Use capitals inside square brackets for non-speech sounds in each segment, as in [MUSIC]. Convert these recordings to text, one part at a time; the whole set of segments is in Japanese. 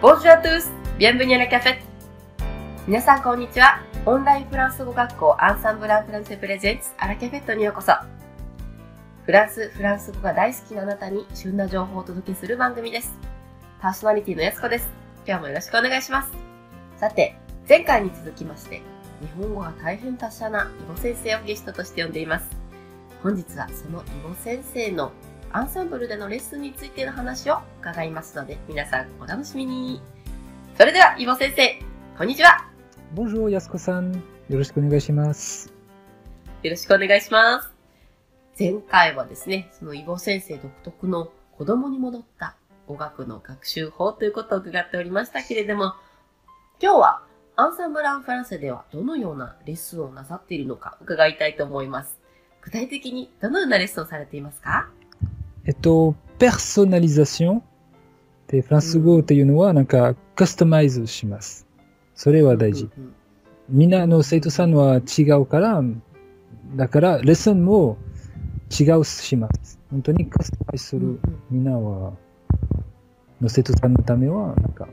Bonjour à tous! Bienvenue à la café! 皆さんこんにちは。オンラインフランス語学校アンサンブランフランセプレゼンツアラキャフェットにようこそ。フランス、フランス語が大好きなあなたに旬な情報をお届けする番組です。パーソナリティのやすこです。今日もよろしくお願いします。さて、前回に続きまして、日本語が大変達者な囲碁先生をゲストとして呼んでいます。本日はその囲碁先生のアンサンブルでのレッスンについての話を伺いますので、皆さんお楽しみに。それでは、イボ先生、こんにちは。Bonjour やすこさん、よろしくお願いします。よろしくお願いします。前回はですね、そのイボ先生独特の子供に戻った語学の学習法ということを伺っておりましたけれども、今日はアンサンブランフランセではどのようなレッスンをなさっているのか伺いたいと思います。具体的にどのようなレッスンをされていますか？えっと、ペーソナリザションで、フランス語っていうのはなんかカスタマイズします。それは大事。みんなの生徒さんは違うから、だからレッスンも違うします。本当にカスタマイズするみんなは、の生徒さんのためは、なんか、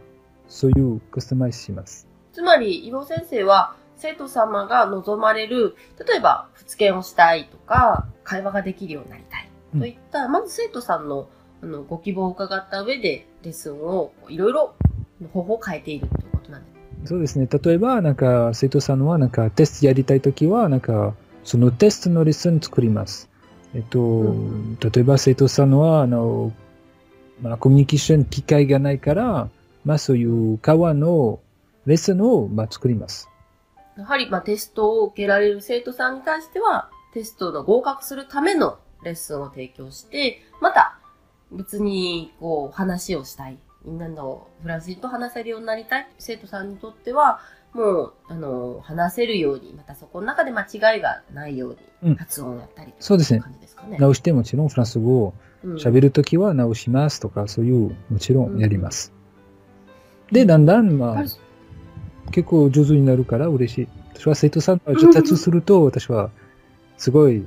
そういうカスタマイズします。つまり、伊保先生は、生徒様が望まれる、例えば、付けをしたいとか、会話ができるようになりたいうんといった、まず生徒さんのあのご希望を伺った上で、レッスンをいろいろ方法を変えているということなんです。そうですね。例えば、なんか、生徒さんは、なんか、テストやりたいときは、なんか、そのテストのレッスン作ります。えっと、うん例えば、生徒さんは、あの、まあ、コミュニケーション機会がないから、まあ、そういう会話のレッスンを、まあ、作ります。やはり、まあ、テストを受けられる生徒さんに対しては、テストの合格するためのレッスンを提供して、また、別に、こう、話をしたい。みんなのフランス人と話せるようになりたい生徒さんにとっては、もう、あの、話せるように、またそこの中で間違いがないよううんに、発音をやったりとそうですね感じですかね。直してもちろんフランス語をうん喋るときは直しますとか、そういう、もちろんやります。で、だんだん、まあはい、結構上手になるから嬉しい。私は生徒さんが上達すると、私はすごい、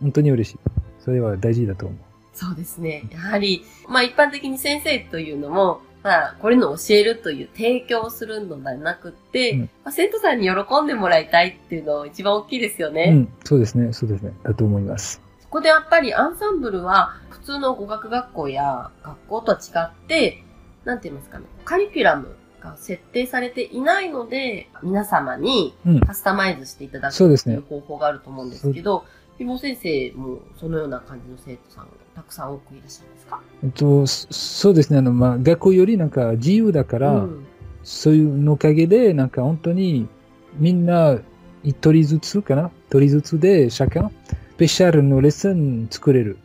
本当に嬉しい。それは大事だと思う。そうですね。やはり、まあ一般的に先生というのも、まあこれのを教えるという提供をするのではなくって、うんまあ、生徒さんに喜んでもらいたいっていうのが一番大きいですよね。うん、そうですね、そうですね、だと思います。そこでやっぱりアンサンブルは普通の語学学校や学校とは違って、なんて言いますかね、カリキュラムが設定されていないので、皆様にうん、カスタマイズしていただくそうですねという方法があると思うんですけど、ひも先生もそのような感じの生徒さんがたくさん多くいらっしゃいますか？えっと、そそうですね、あの、まあ、学校よりなんか自由だから、うんそういうのおかげで、なんか本当に、みんな、一人ずつかな一人ずつで、シャカスペシャルのレッスン作れる。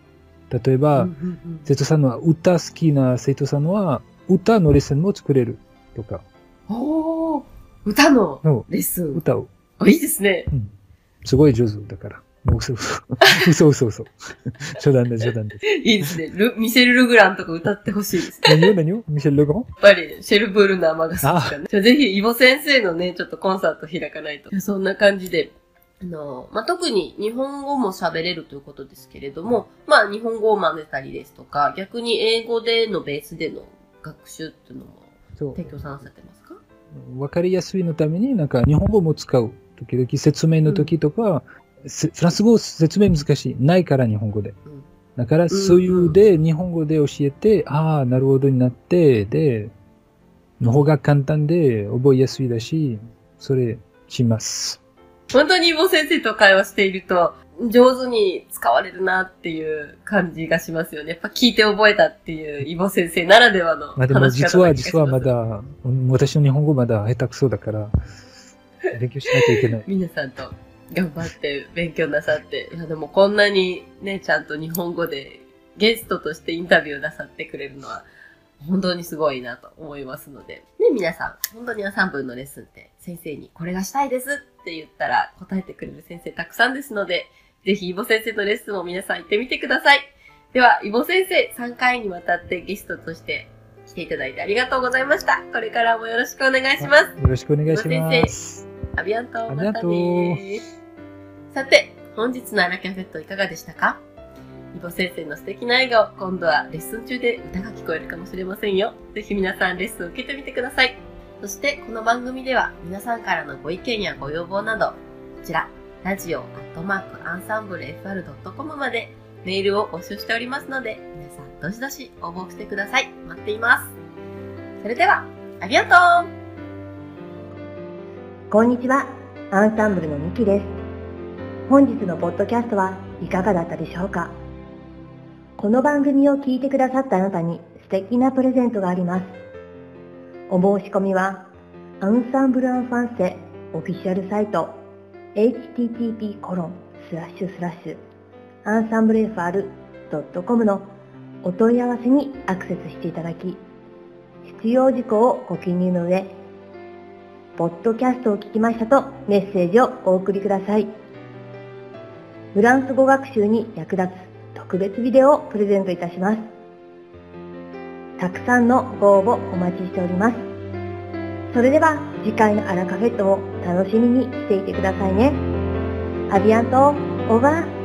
例えば、うんうんうん生徒さんは歌好きな生徒さんは、歌のレッスンも作れる。とか、おー歌ののレッスン。歌を。あいいですね。うん。すごい上手だから。もう嘘嘘。嘘嘘嘘。冗談 [LAUGHS] です、冗談です。いいですね。ルミシェル・ルグランとか歌ってほしいですね。何を何を？ミシェル・レゴン？やっぱり、シェルブールの雨が好きかね。じゃあぜひ、イボ先生のね、ちょっとコンサート開かないと。そんな感じで。あの、まあ、特に日本語も喋れるということですけれども、まあ、日本語を混ぜたりですとか、逆に英語でのベースでの学習っていうのもそう提供させてますか？わかりやすいのために、なんか日本語も使う。時々説明の時とか、せフランス語説明難しい。ないから日本語で。うんだからそういうで、日本語で教えて、ああ、なるほどになって、で、の方が簡単で覚えやすいだし、それします。本当にイボ先生と会話していると、上手に使われるなっていう感じがしますよね。やっぱ聞いて覚えたっていうイボ先生ならではのまあでも実は、実はまだ、うん私の日本語まだ下手くそだから、勉強しなきゃいけない。皆さんと頑張って勉強なさって、いやでもこんなにね、ちゃんと日本語でゲストとしてインタビューなさってくれるのは、本当にすごいなと思いますので。ね、皆さん、本当に3分のレッスンって先生にこれがしたいですって言ったら答えてくれる先生たくさんですので、ぜひイボ先生のレッスンも皆さん行ってみてください。では、イボ先生、3回にわたってゲストとして来ていただいてありがとうございました。これからもよろしくお願いします。よろしくお願いします。アビアント、アビアントまたねさて、本日のアラキャフェットいかがでしたか？イボ先生の素敵な笑顔、今度はレッスン中で歌が聞こえるかもしれませんよ。ぜひ皆さんレッスンを受けてみてください。そしてこの番組では皆さんからのご意見やご要望など、こちら、ラジオアットマークアンサンブル FR.com までメールを募集しておりますので、皆さんどしどし応募してください。待っています。それでは、ありがとうこんにちは、アンサンブルのミキです。本日のポッドキャストはいかがだったでしょうかこの番組を聞いてくださったあなたに素敵なプレゼントがあります。お申し込みは、アンサンブルアンファンセオフィシャルサイト http コロンスラッシュスラッシュアンサンブル FR.com のお問い合わせにアクセスしていただき、必要事項をご記入の上、ポッドキャストを聞きましたとメッセージをお送りください。フランス語学習に役立つ特別ビデオをプレゼントいたします。たくさんのご応募お待ちしております。それでは次回のアラカフェットも楽しみにしていてくださいね。アビアント、オーバー。